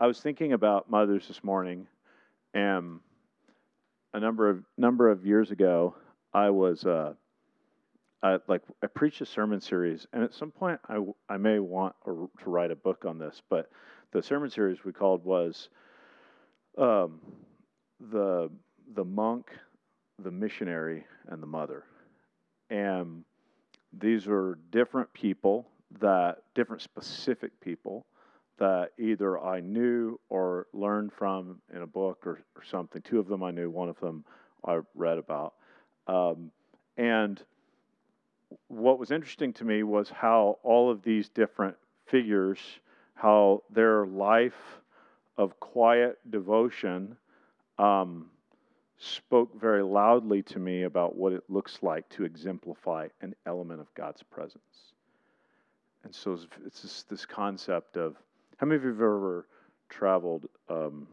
I was thinking about mothers this morning, and a number of number of years ago, I was uh, I, like I preached a sermon series, and at some point I I may want to write a book on this, but the sermon series we called was um, the the monk, the missionary, and the mother, and these were different people that different specific people that either I knew or learned from in a book or, or something. Two of them I knew, one of them I read about. Um, and what was interesting to me was how all of these different figures, how their life of quiet devotion um, spoke very loudly to me about what it looks like to exemplify an element of God's presence. And so it's this, this concept of how many of you have ever traveled um,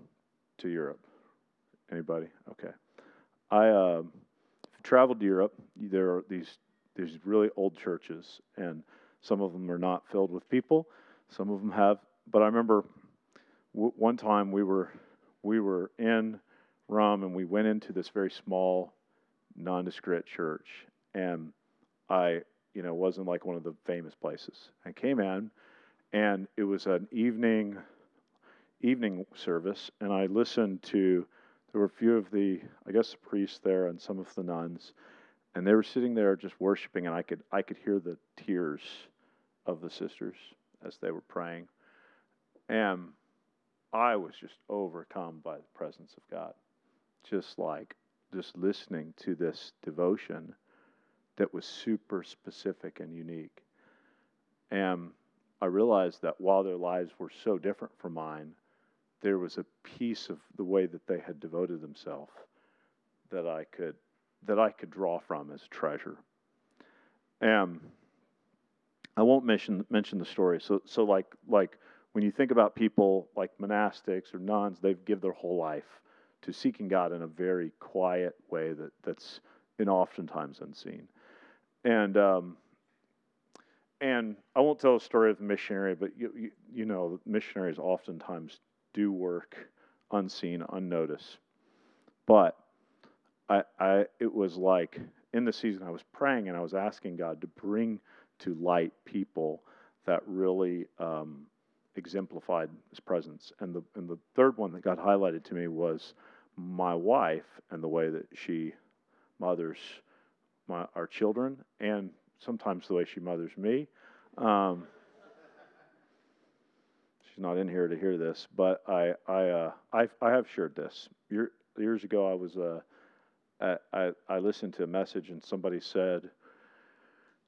to Europe? Anybody? Okay. I uh, traveled to Europe. There are these these really old churches, and some of them are not filled with people. Some of them have. But I remember w- one time we were we were in Rome, and we went into this very small, nondescript church, and I, you know, wasn't like one of the famous places. I came in and it was an evening evening service, and I listened to. There were a few of the, I guess, the priests there and some of the nuns, and they were sitting there just worshiping, and I could I could hear the tears of the sisters as they were praying, and I was just overcome by the presence of God, just like just listening to this devotion that was super specific and unique, and I realized that while their lives were so different from mine, there was a piece of the way that they had devoted themselves that I could that I could draw from as a treasure. And I won't mention mention the story. So so like like when you think about people like monastics or nuns, they've give their whole life to seeking God in a very quiet way that that's in oftentimes unseen. And um, and I won't tell the story of the missionary, but you, you, you know, missionaries oftentimes do work unseen, unnoticed. But I, I, it was like in the season I was praying and I was asking God to bring to light people that really um, exemplified His presence. And the and the third one that got highlighted to me was my wife and the way that she mothers my, our children and sometimes the way she mothers me. Um, she's not in here to hear this, but I I uh, I, I have shared this. Year, years ago, I was uh, I I listened to a message and somebody said.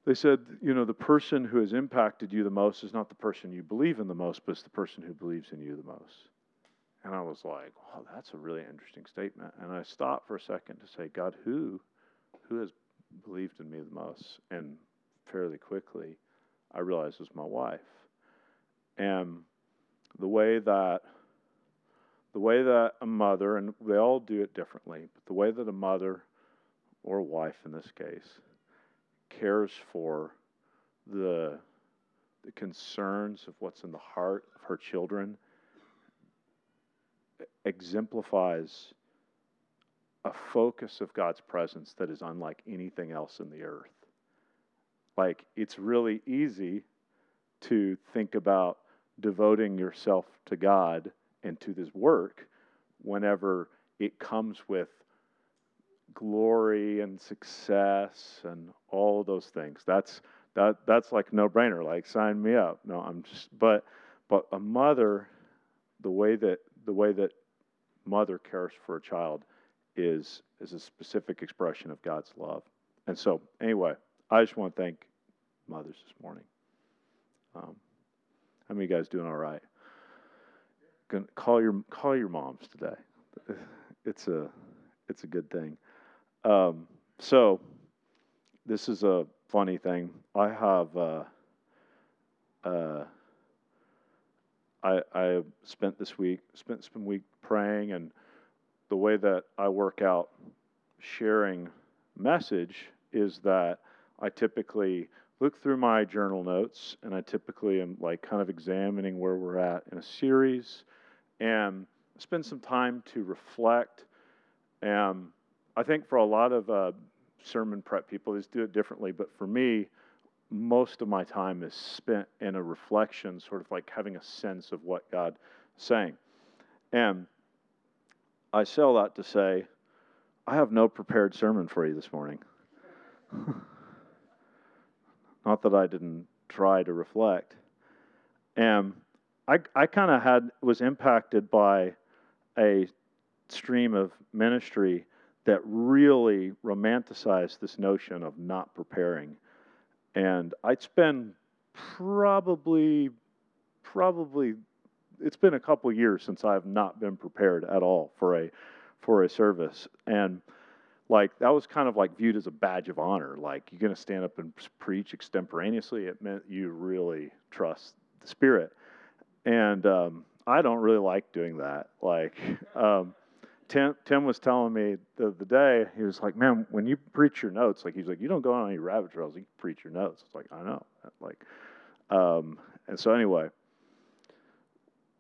They said, you know, the person who has impacted you the most is not the person you believe in the most, but it's the person who believes in you the most. And I was like, wow, that's a really interesting statement. And I stopped for a second to say, God, who, who has believed in me the most? And fairly quickly, I realized it was my wife. And the way that the way that a mother, and they all do it differently, but the way that a mother or wife in this case cares for the the concerns of what's in the heart of her children exemplifies a focus of God's presence that is unlike anything else in the earth. Like, it's really easy to think about devoting yourself to God and to this work whenever it comes with glory and success and all those things. That's that that's like no brainer. Like sign me up. No, I'm just but but a mother, the way that the way that mother cares for a child is is a specific expression of God's love. And so anyway, I just want to thank mothers this morning. Um, how many of you guys doing all right? Gonna call your call your moms today. It's a it's a good thing. Um, so this is a funny thing. I have uh, uh, I I spent this week spent some week praying and the way that I work out sharing message is that I typically look through my journal notes and I typically am like kind of examining where we're at in a series and spend some time to reflect. And I think for a lot of uh, sermon prep people, they do it differently. But for me, most of my time is spent in a reflection, sort of like having a sense of what God is saying. And I say all that to say, I have no prepared sermon for you this morning. Not that I didn't try to reflect. And I, I kind of had was impacted by a stream of ministry that really romanticized this notion of not preparing. And I'd spend probably, probably, it's been a couple years since I've not been prepared at all for a, for a service. And like that was kind of like viewed as a badge of honor. Like you're going to stand up and preach extemporaneously. It meant you really trust the Spirit. And um, I don't really like doing that. Like, um, Tim, Tim was telling me the other day, he was like, man, when you preach your notes, like, he's like, you don't go on any rabbit trails, you preach your notes. It's like, I know. Like, um, and so anyway,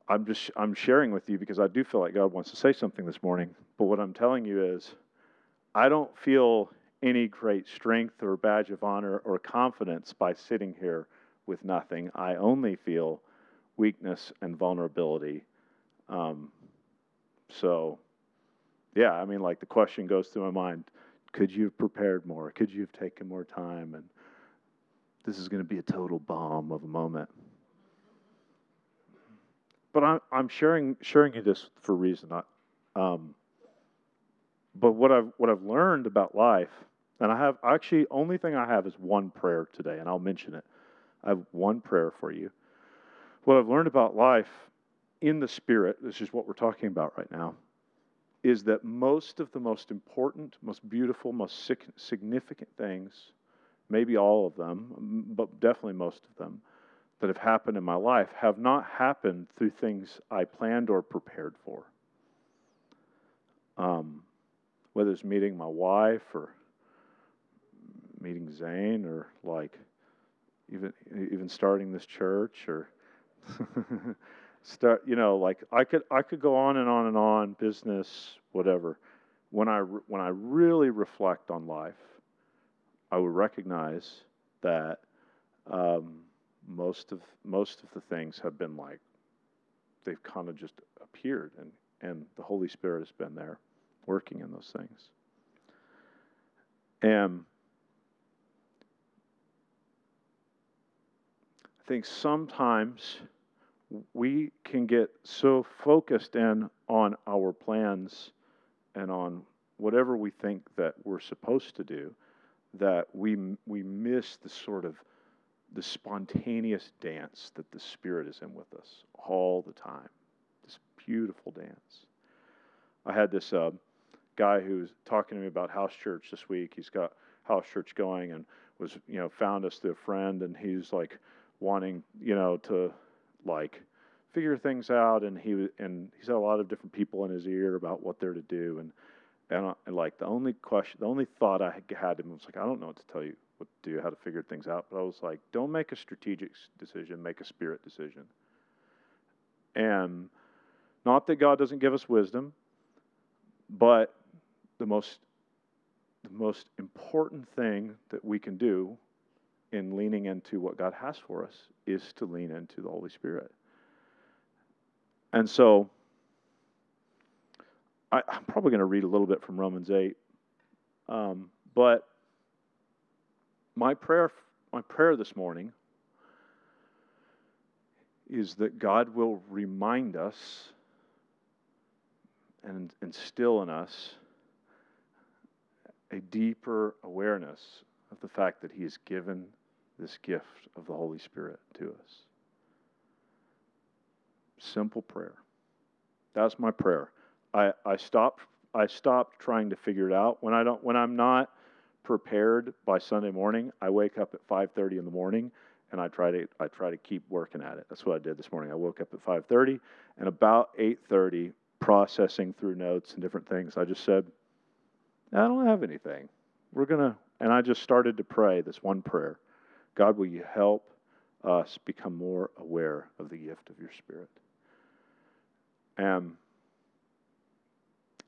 I'm just, I'm sharing with you because I do feel like God wants to say something this morning. But what I'm telling you is, I don't feel any great strength or badge of honor or confidence by sitting here with nothing. I only feel weakness and vulnerability. Um, so, yeah, I mean, like the question goes through my mind could you have prepared more? Could you have taken more time? And this is going to be a total bomb of a moment. But I'm, I'm sharing, sharing you this for a reason. I, um, but what I've, what I've learned about life, and I have actually, only thing I have is one prayer today, and I'll mention it. I have one prayer for you. What I've learned about life in the Spirit, this is what we're talking about right now, is that most of the most important, most beautiful, most significant things, maybe all of them, but definitely most of them, that have happened in my life have not happened through things I planned or prepared for. Um, whether it's meeting my wife or meeting Zane or like even even starting this church or start you know like I could I could go on and on and on business whatever when I when I really reflect on life I would recognize that um, most of most of the things have been like they've kind of just appeared and and the Holy Spirit has been there working in those things. And I think sometimes we can get so focused in on our plans and on whatever we think that we're supposed to do that we we miss the sort of the spontaneous dance that the spirit is in with us all the time this beautiful dance i had this uh, guy who was talking to me about house church this week he's got house church going and was you know found us through a friend and he's like wanting, you know, to like figure things out. And he and he's had a lot of different people in his ear about what they're to do. And and, and like the only question, the only thought I had him was like, I don't know what to tell you, to do, how to figure things out. But I was like, don't make a strategic decision, make a spirit decision. And not that God doesn't give us wisdom, but the most the most important thing that we can do in leaning into what God has for us is to lean into the Holy Spirit. And so I, am probably going to read a little bit from Romans 8. Um, but my prayer, my prayer this morning is that God will remind us and instill in us a deeper awareness of the fact that He has given this gift of the Holy Spirit to us. Simple prayer. That's my prayer. I, I stopped I stopped trying to figure it out. When I don't when I'm not prepared by Sunday morning, I wake up at 5:30 in the morning and I try to I try to keep working at it. That's what I did this morning. I woke up at 5:30 and about 8:30 processing through notes and different things. I just said, I don't have anything. We're going to and I just started to pray this one prayer. God, will you help us become more aware of the gift of your Spirit? Um,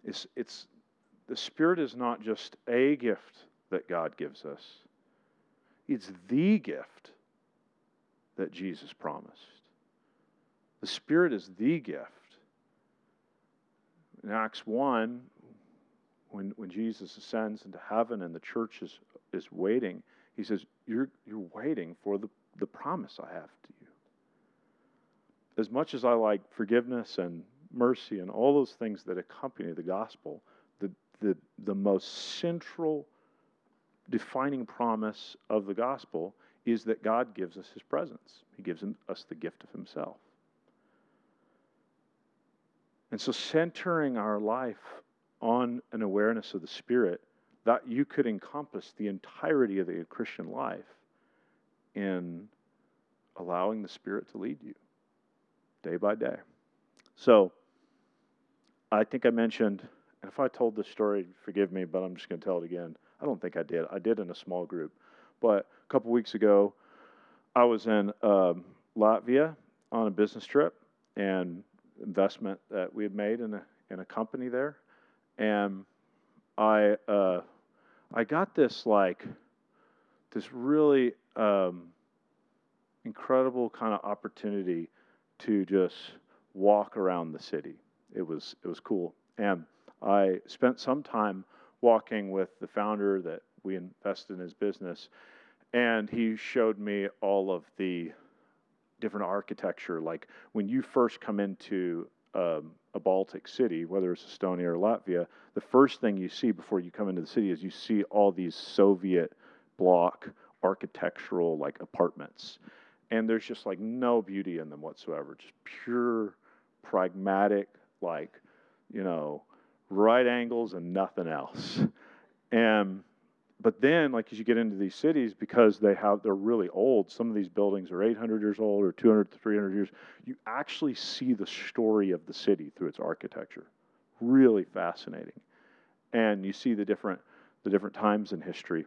it's, it's, the Spirit is not just a gift that God gives us, it's the gift that Jesus promised. The Spirit is the gift. In Acts 1, when, when Jesus ascends into heaven and the church is, is waiting, he says, You're, you're waiting for the, the promise I have to you. As much as I like forgiveness and mercy and all those things that accompany the gospel, the, the, the most central defining promise of the gospel is that God gives us his presence. He gives us the gift of himself. And so, centering our life on an awareness of the Spirit, that you could encompass the entirety of the Christian life in allowing the Spirit to lead you day by day. So, I think I mentioned, and if I told this story, forgive me, but I'm just going to tell it again. I don't think I did. I did in a small group. But a couple weeks ago, I was in um, Latvia on a business trip and investment that we had made in a in a company there, and I uh, I got this like this really um, incredible kind of opportunity to just walk around the city. It was it was cool, and I spent some time walking with the founder that we invested in his business, and he showed me all of the different architecture. Like when you first come into um, a Baltic city, whether it's Estonia or Latvia, the first thing you see before you come into the city is you see all these Soviet block architectural like apartments. And there's just like no beauty in them whatsoever, just pure pragmatic, like, you know, right angles and nothing else. And but then like as you get into these cities because they have they're really old some of these buildings are 800 years old or 200 to 300 years you actually see the story of the city through its architecture. Really fascinating. And you see the different the different times in history.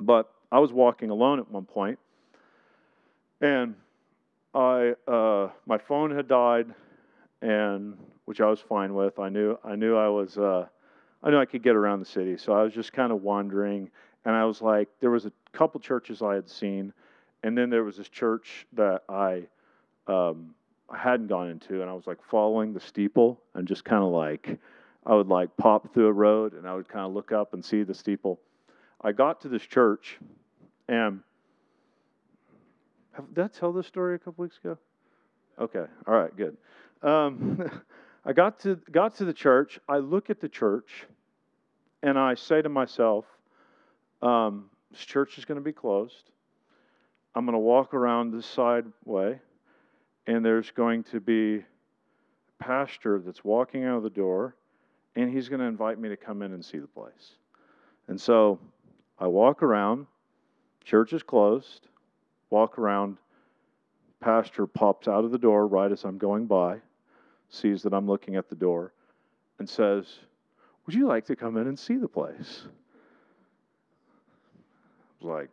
But i was walking alone at one point and i uh, my phone had died and which i was fine with i knew i knew i was uh, I knew I could get around the city. So I was just kind of wandering. And I was like, there was a couple churches I had seen. And then there was this church that I, um, hadn't gone into. And I was like following the steeple and just kind of like, I would like pop through a road and I would kind of look up and see the steeple. I got to this church and have, did I tell this story a couple weeks ago? Okay. All right. Good. Um, I got to, got to the church. I look at the church and I say to myself, um, this church is going to be closed. I'm going to walk around this side way, and there's going to be a pastor that's walking out of the door, and he's going to invite me to come in and see the place. And so I walk around, church is closed, walk around, pastor pops out of the door right as I'm going by sees that I'm looking at the door, and says, Would you like to come in and see the place? I was like,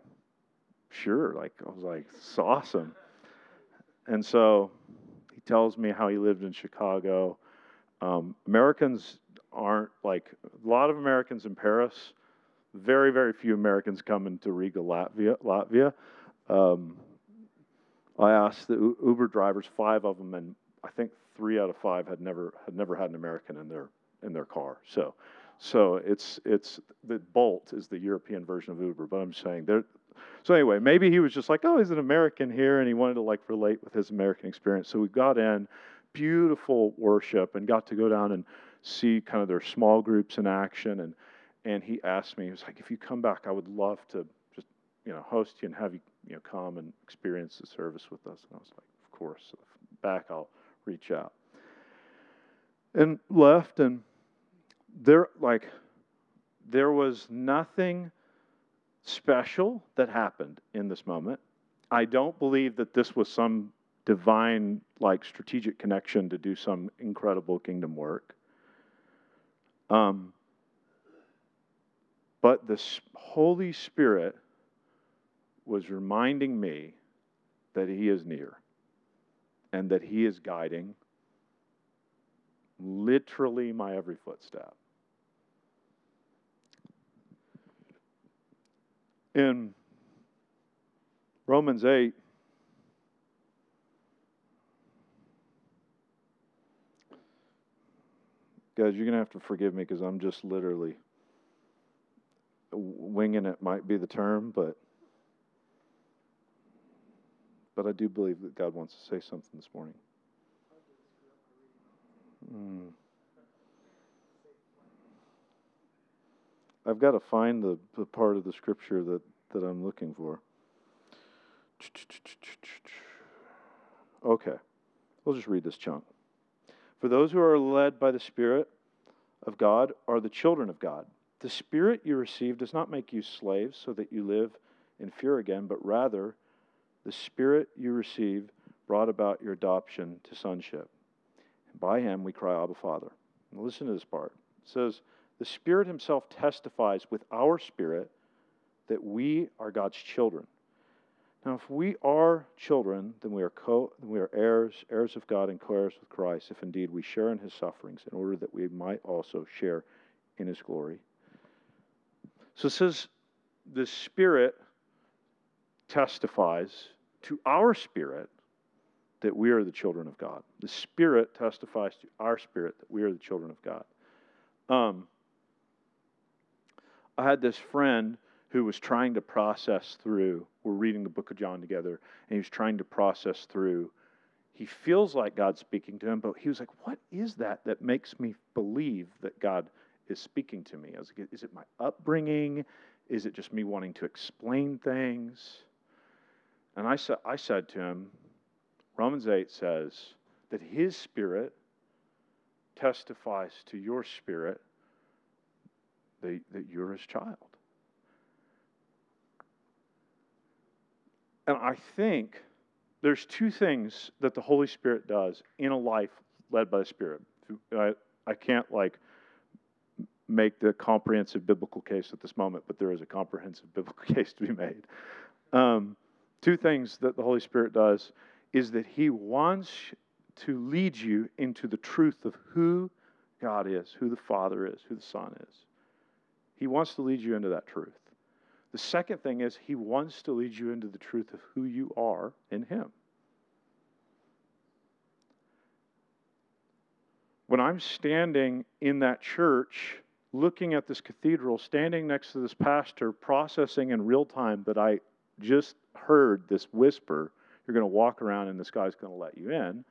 Sure. Like, I was like, It's awesome. And so he tells me how he lived in Chicago. Um, Americans aren't like a lot of Americans in Paris. Very, very few Americans come into Riga, Latvia. Latvia. Um, I asked the Uber drivers, five of them, and I think three out of five had never had never had an American in their in their car. So, so it's it's the Bolt is the European version of Uber. But I'm saying there. So anyway, maybe he was just like, oh, he's an American here, and he wanted to like relate with his American experience. So we got in, beautiful worship, and got to go down and see kind of their small groups in action. And and he asked me, he was like, if you come back, I would love to just you know host you and have you you know come and experience the service with us. And I was like, of course. Back, I'll reach out. And left, and there, like, there was nothing special that happened in this moment. I don't believe that this was some divine, like, strategic connection to do some incredible kingdom work. Um, but the Holy Spirit was reminding me that He is near and that He is guiding literally my every footstep. In Romans 8, guys, you're going to have to forgive me because I'm just literally winging it, might be the term, but. But I do believe that God wants to say something this morning. Mm. I've got to find the, the part of the scripture that, that I'm looking for. Okay, we'll just read this chunk. For those who are led by the Spirit of God are the children of God. The Spirit you receive does not make you slaves so that you live in fear again, but rather the Spirit you receive brought about your adoption to sonship. And by him we cry, Abba, Father. Now listen to this part. It says, The Spirit Himself testifies with our spirit that we are God's children. Now, if we are children, then we are, co- then we are heirs, heirs of God, and co heirs with Christ, if indeed we share in his sufferings, in order that we might also share in his glory. So it says, the Spirit testifies to our spirit that we are the children of God. The Spirit testifies to our spirit that we are the children of God. Um, I had this friend who was trying to process through, we're reading the book of John together, and he was trying to process through. He feels like God's speaking to him, but he was like, What is that that makes me believe that God is speaking to me? I was like, Is it my upbringing? Is it just me wanting to explain things? And I, sa- I said to him, Romans 8 says that his spirit testifies to your spirit that, that you're his child. And I think there's two things that the Holy Spirit does in a life led by the Spirit. I, I can't like make the comprehensive biblical case at this moment, but there is a comprehensive biblical case to be made. Um, two things that the Holy Spirit does is that He wants to lead you into the truth of who God is, who the Father is, who the Son is. He wants to lead you into that truth. The second thing is, he wants to lead you into the truth of who you are in him. When I'm standing in that church, looking at this cathedral, standing next to this pastor, processing in real time that I just heard this whisper, you're going to walk around and this guy's going to let you in.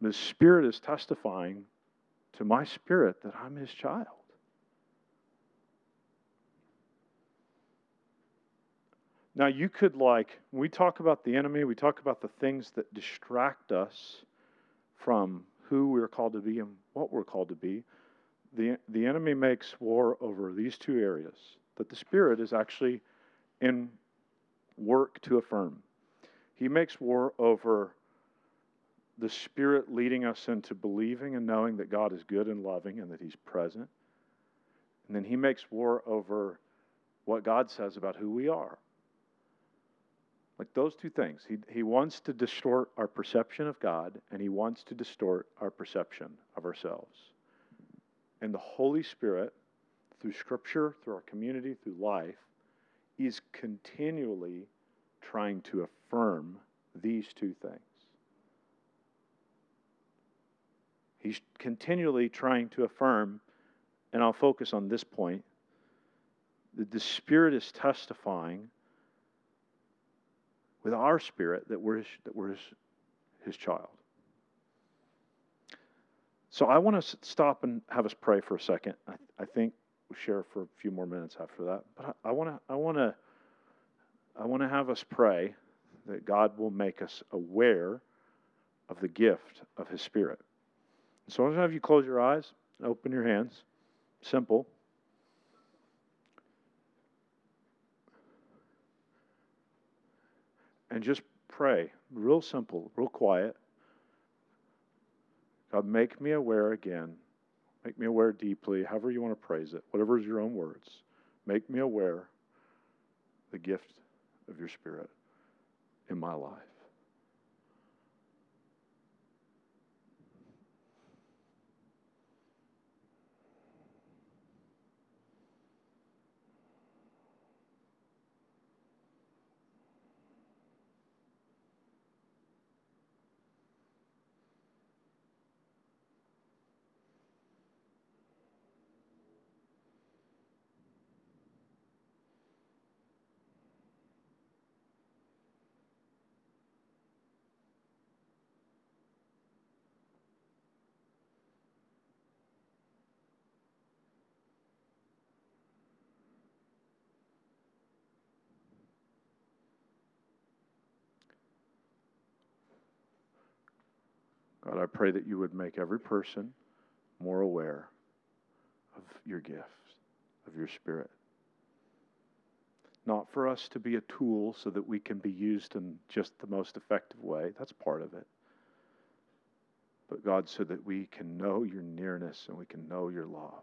The Spirit is testifying to my spirit that I'm his child. Now, you could, like, when we talk about the enemy, we talk about the things that distract us from who we're called to be and what we're called to be. The, the enemy makes war over these two areas that the Spirit is actually in work to affirm. He makes war over the Spirit leading us into believing and knowing that God is good and loving and that He's present. And then He makes war over what God says about who we are. Like those two things. He, he wants to distort our perception of God, and he wants to distort our perception of ourselves. And the Holy Spirit, through Scripture, through our community, through life, is continually trying to affirm these two things. He's continually trying to affirm, and I'll focus on this point, that the Spirit is testifying with our spirit that we're his, that we're his, his child. So I want to stop and have us pray for a second. I, I think share for a few more minutes after that. But I want to I want to I want to have us pray that God will make us aware of the gift of His Spirit. So I want to have you close your eyes, open your hands. Simple. and just pray. Real simple, real quiet. God, make me aware again. Make me aware deeply, however you want to praise it, whatever is your own words. Make me aware the gift of your Spirit in my life. God, I pray that you would make every person more aware of your gift, of your spirit. Not for us to be a tool so that we can be used in just the most effective way. That's part of it. But God, so that we can know your nearness and we can know your love.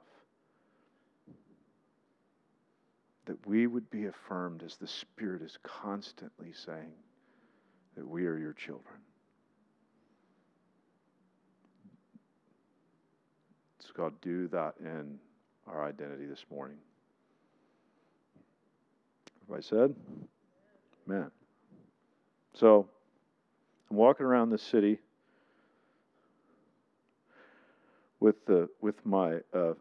That we would be affirmed as the Spirit is constantly saying that we are your children. God, do that in our identity this morning. Everybody said? Man. So, I'm walking around the city with the with my uh,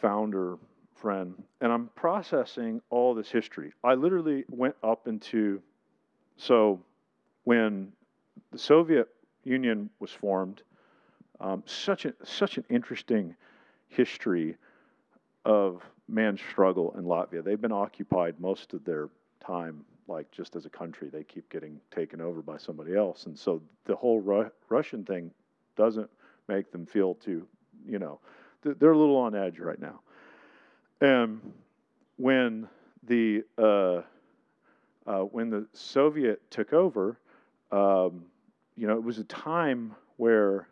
founder friend, and I'm processing all this history. I literally went up into so when the Soviet Union was formed, um, such a such an interesting history of man's struggle in Latvia. They've been occupied most of their time, like just as a country. They keep getting taken over by somebody else, and so the whole Ru- Russian thing doesn't make them feel too, you know, they're a little on edge right now. And when the uh, uh, when the Soviet took over, um, you know, it was a time where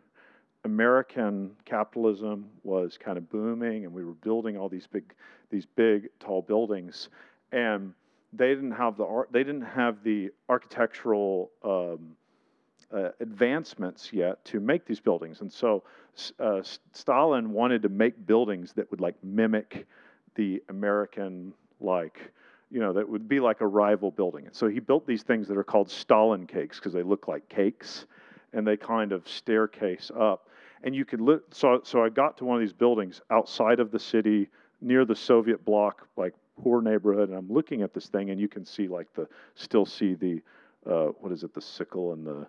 American capitalism was kind of booming, and we were building all these big, these big, tall buildings, and they didn't have the they didn't have the architectural um, uh, advancements yet to make these buildings, and so uh, Stalin wanted to make buildings that would like mimic the American like you know, that would be like a rival building. And so he built these things that are called Stalin cakes because they look like cakes. And they kind of staircase up and you could li- so so I got to one of these buildings outside of the city near the Soviet bloc, like poor neighborhood, and I'm looking at this thing, and you can see like the still see the uh, what is it, the sickle and the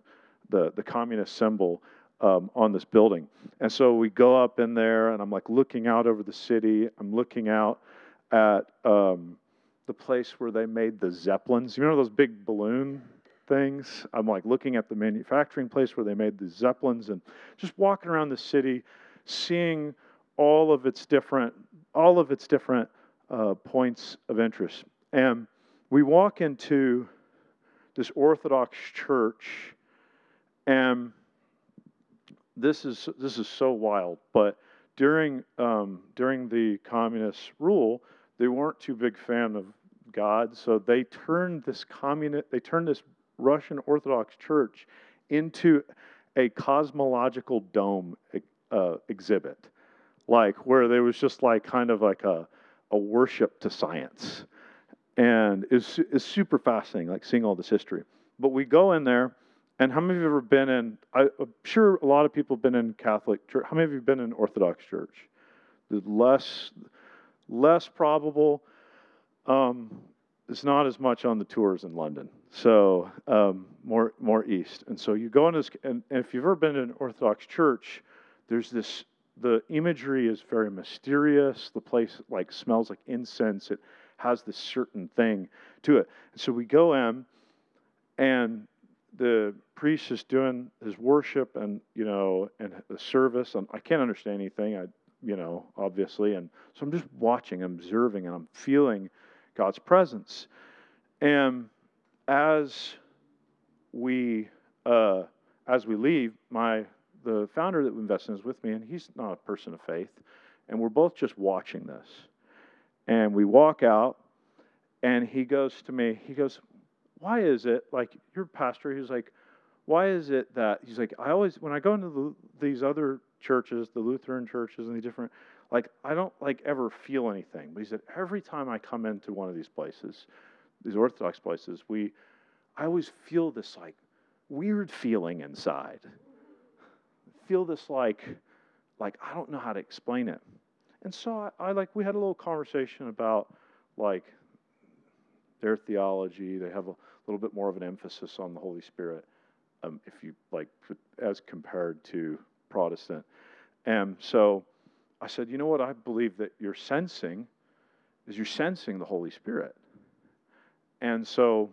the the communist symbol um, on this building. And so we go up in there, and I'm like looking out over the city. I'm looking out at um, the place where they made the zeppelins. You remember those big balloon things. I'm like looking at the manufacturing place where they made the Zeppelins and just walking around the city, seeing all of its different, all of its different uh, points of interest. And we walk into this Orthodox church, and this is this is so wild. But during um, during the communist rule, they weren't too big fan of God, so they turned this communist they turned this Russian Orthodox Church into a cosmological dome uh, exhibit, like where there was just like kind of like a, a worship to science. And it's, it's super fascinating, like seeing all this history. But we go in there, and how many of you have ever been in? I, am sure a lot of people have been in Catholic church. How many of you have been in Orthodox church? The less, less probable. Um, it's not as much on the tours in London, so um, more more east. And so you go in this, and, and if you've ever been in an Orthodox church, there's this. The imagery is very mysterious. The place like smells like incense. It has this certain thing to it. And so we go in, and the priest is doing his worship and you know and the service. And I can't understand anything. I you know obviously, and so I'm just watching, observing, and I'm feeling God's presence. And as we uh, as we leave, my the founder that invested in is with me, and he's not a person of faith, and we're both just watching this. And we walk out, and he goes to me, he goes, Why is it, like, you're pastor, he's like, why is it that, he's like, I always, when I go into the, these other churches, the Lutheran churches and the different, like, I don't like ever feel anything. But he said, every time I come into one of these places, these Orthodox places, we, I always feel this like weird feeling inside. feel this like, like I don't know how to explain it. And so I, I like we had a little conversation about like their theology. They have a little bit more of an emphasis on the Holy Spirit, um, if you like, as compared to Protestant. And so I said, you know what? I believe that you're sensing is you're sensing the Holy Spirit. And so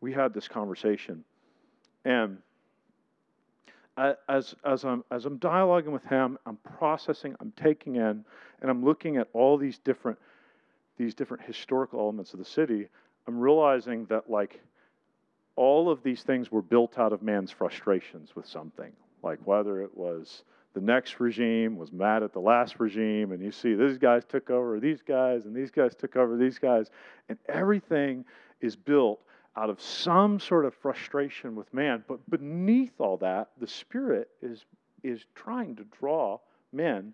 we had this conversation. And as, as, I'm, as I'm dialoguing with him, I'm processing, I'm taking in, and I'm looking at all these different, these different historical elements of the city. I'm realizing that, like, all of these things were built out of man's frustrations with something, like whether it was the next regime was mad at the last regime, and you see these guys took over these guys, and these guys took over these guys, and everything is built out of some sort of frustration with man. But beneath all that, the Spirit is, is trying to draw men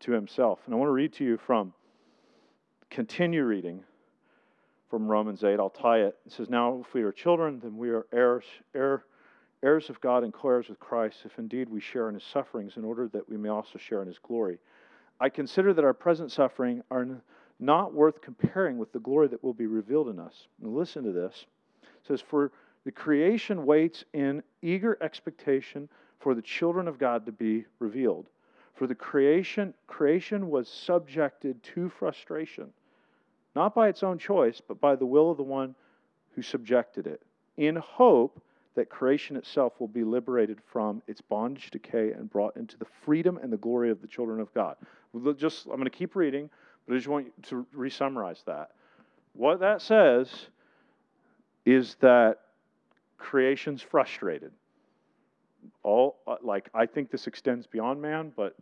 to Himself. And I want to read to you from, continue reading from Romans 8. I'll tie it. It says, Now if we are children, then we are heirs, heir, heirs of God and co heirs with Christ, if indeed we share in His sufferings, in order that we may also share in His glory. I consider that our present suffering are not worth comparing with the glory that will be revealed in us. Now listen to this says, For the creation waits in eager expectation for the children of God to be revealed. For the creation, creation was subjected to frustration, not by its own choice, but by the will of the one who subjected it, in hope that creation itself will be liberated from its bondage, decay, and brought into the freedom and the glory of the children of God. Just, I'm going to keep reading, but I just want to re-summarize that. What that says is that creation's frustrated. All uh, like I think this extends beyond man, but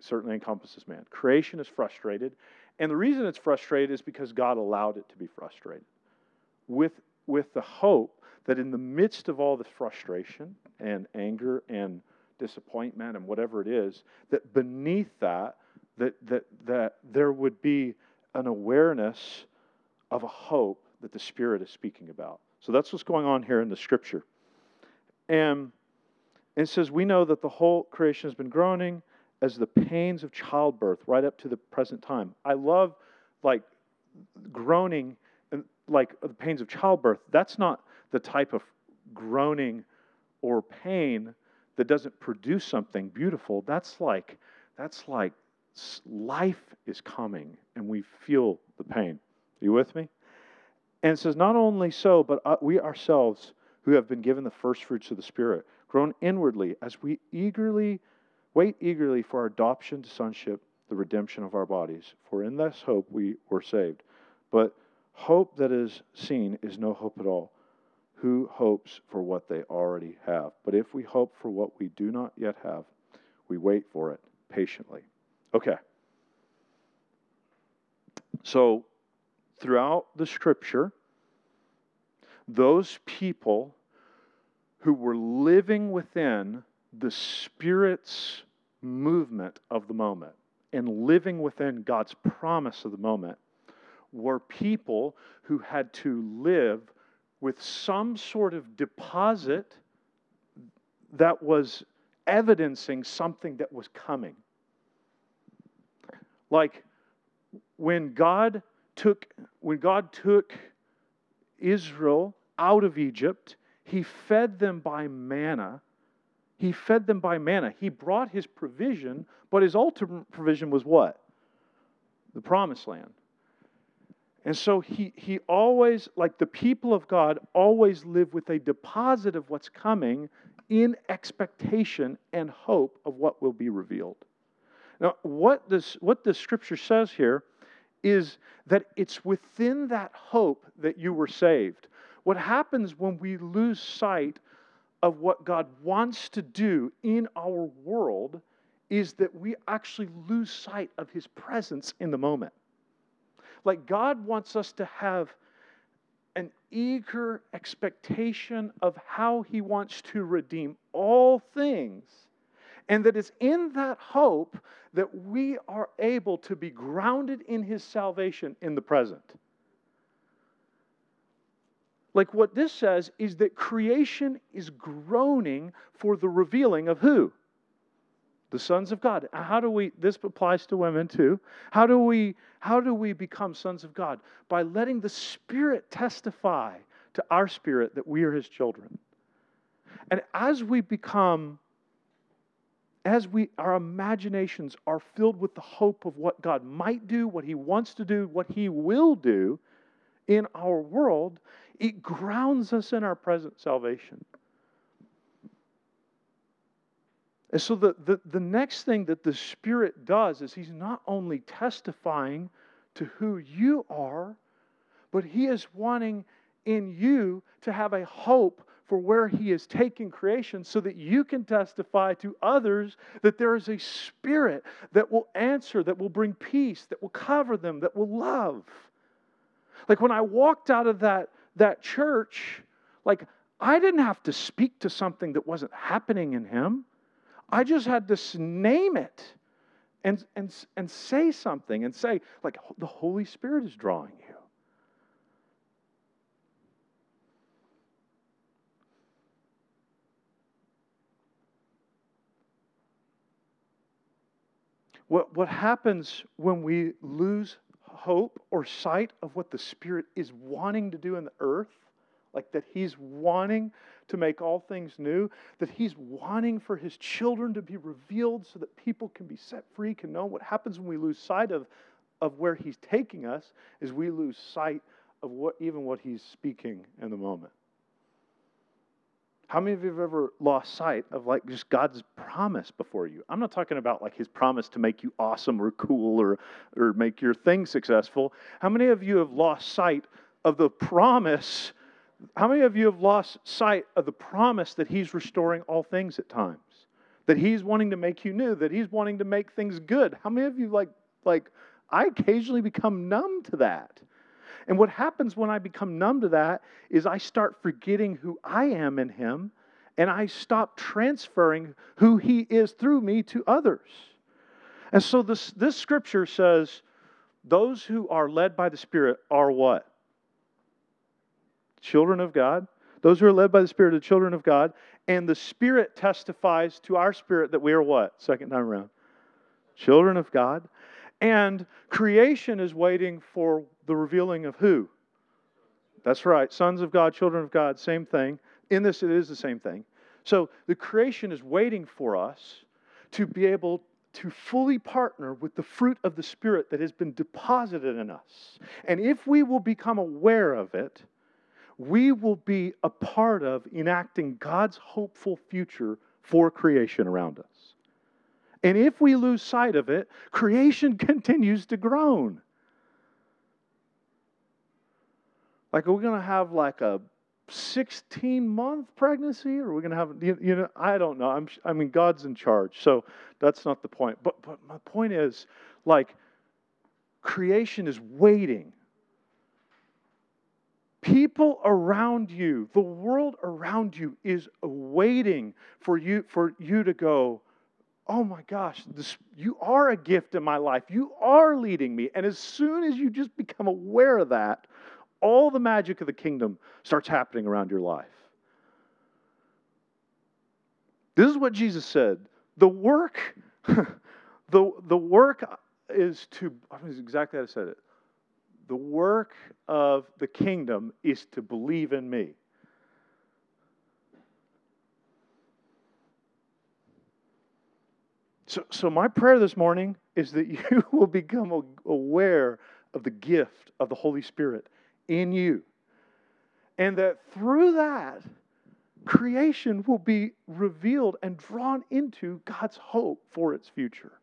certainly encompasses man. Creation is frustrated, and the reason it's frustrated is because God allowed it to be frustrated. With with the hope that in the midst of all the frustration and anger and disappointment and whatever it is, that beneath that, that that that there would be an awareness of a hope that the Spirit is speaking about. So that's what's going on here in the scripture. And it says, We know that the whole creation has been groaning as the pains of childbirth right up to the present time. I love like groaning and like the pains of childbirth. That's not the type of groaning or pain that doesn't produce something beautiful. That's like that's like life is coming and we feel the pain. Are you with me? And it says, Not only so, but uh, we ourselves who have been given the first fruits of the Spirit, groan inwardly as we eagerly wait eagerly for our adoption to sonship, the redemption of our bodies. For in this hope we were saved. But hope that is seen is no hope at all. Who hopes for what they already have? But if we hope for what we do not yet have, we wait for it patiently. Okay. So throughout the scripture, those people who were living within the Spirit's movement of the moment and living within God's promise of the moment were people who had to live with some sort of deposit that was evidencing something that was coming. Like when God took, when God took Israel out of Egypt, he fed them by manna. He fed them by manna. He brought his provision, but his ultimate provision was what? The promised land. And so he, he always, like the people of God, always live with a deposit of what's coming in expectation and hope of what will be revealed. Now, what this, what the scripture says here is that it's within that hope that you were saved. What happens when we lose sight of what God wants to do in our world is that we actually lose sight of His presence in the moment. Like God wants us to have an eager expectation of how He wants to redeem all things and that it's in that hope that we are able to be grounded in His salvation in the present. Like what this says is that creation is groaning for the revealing of who? The sons of God. How do we this applies to women too? How do we how do we become sons of God? By letting the Spirit testify to our spirit that we are his children. And as we become as we our imaginations are filled with the hope of what God might do, what he wants to do, what he will do in our world, it grounds us in our present salvation. And so the, the, the next thing that the Spirit does is He's not only testifying to who you are, but He is wanting in you to have a hope for where He is taking creation so that you can testify to others that there is a Spirit that will answer, that will bring peace, that will cover them, that will love. Like when I walked out of that, that church, like I didn't have to speak to something that wasn't happening in him. I just had to name it and, and, and say something and say, like, the Holy Spirit is drawing you. What, what happens when we lose hope or sight of what the Spirit is wanting to do in the earth, like that He's wanting to make all things new, that He's wanting for His children to be revealed so that people can be set free, can know what happens when we lose sight of, of where He's taking us, is we lose sight of what even what He's speaking in the moment. How many of you have ever lost sight of like just God's promise before you? I'm not talking about like his promise to make you awesome or cool or, or make your thing successful. How many of you have lost sight of the promise? How many of you have lost sight of the promise that he's restoring all things at times? That he's wanting to make you new, that he's wanting to make things good. How many of you like like I occasionally become numb to that? And what happens when I become numb to that is I start forgetting who I am in Him and I stop transferring who He is through me to others. And so this, this scripture says, those who are led by the Spirit are what? Children of God. Those who are led by the Spirit are children of God. And the Spirit testifies to our spirit that we are what? Second time around. Children of God. And creation is waiting for the revealing of who? That's right. Sons of God, children of God, same thing. In this, it is the same thing. So the creation is waiting for us to be able to fully partner with the fruit of the Spirit that has been deposited in us. And if we will become aware of it, we will be a part of enacting God's hopeful future for creation around us. And if we lose sight of it, creation continues to groan. Like, are we going to have like a 16 month pregnancy or are we going to have you, know i don't know I'm, i mean god's in charge so that's not the point but, but my point is like creation is waiting people around you the world around you is waiting for you for you to go oh my gosh this, you are a gift in my life you are leading me and as soon as you just become aware of that all the magic of the kingdom starts happening around your life. This is what Jesus said. The work, the, the work is to, I was exactly how I said it. The work of the kingdom is to believe in me. So, so my prayer this morning is that you will become aware of the gift of the Holy Spirit in you. And that through that, creation will be revealed and drawn into God's hope for its future.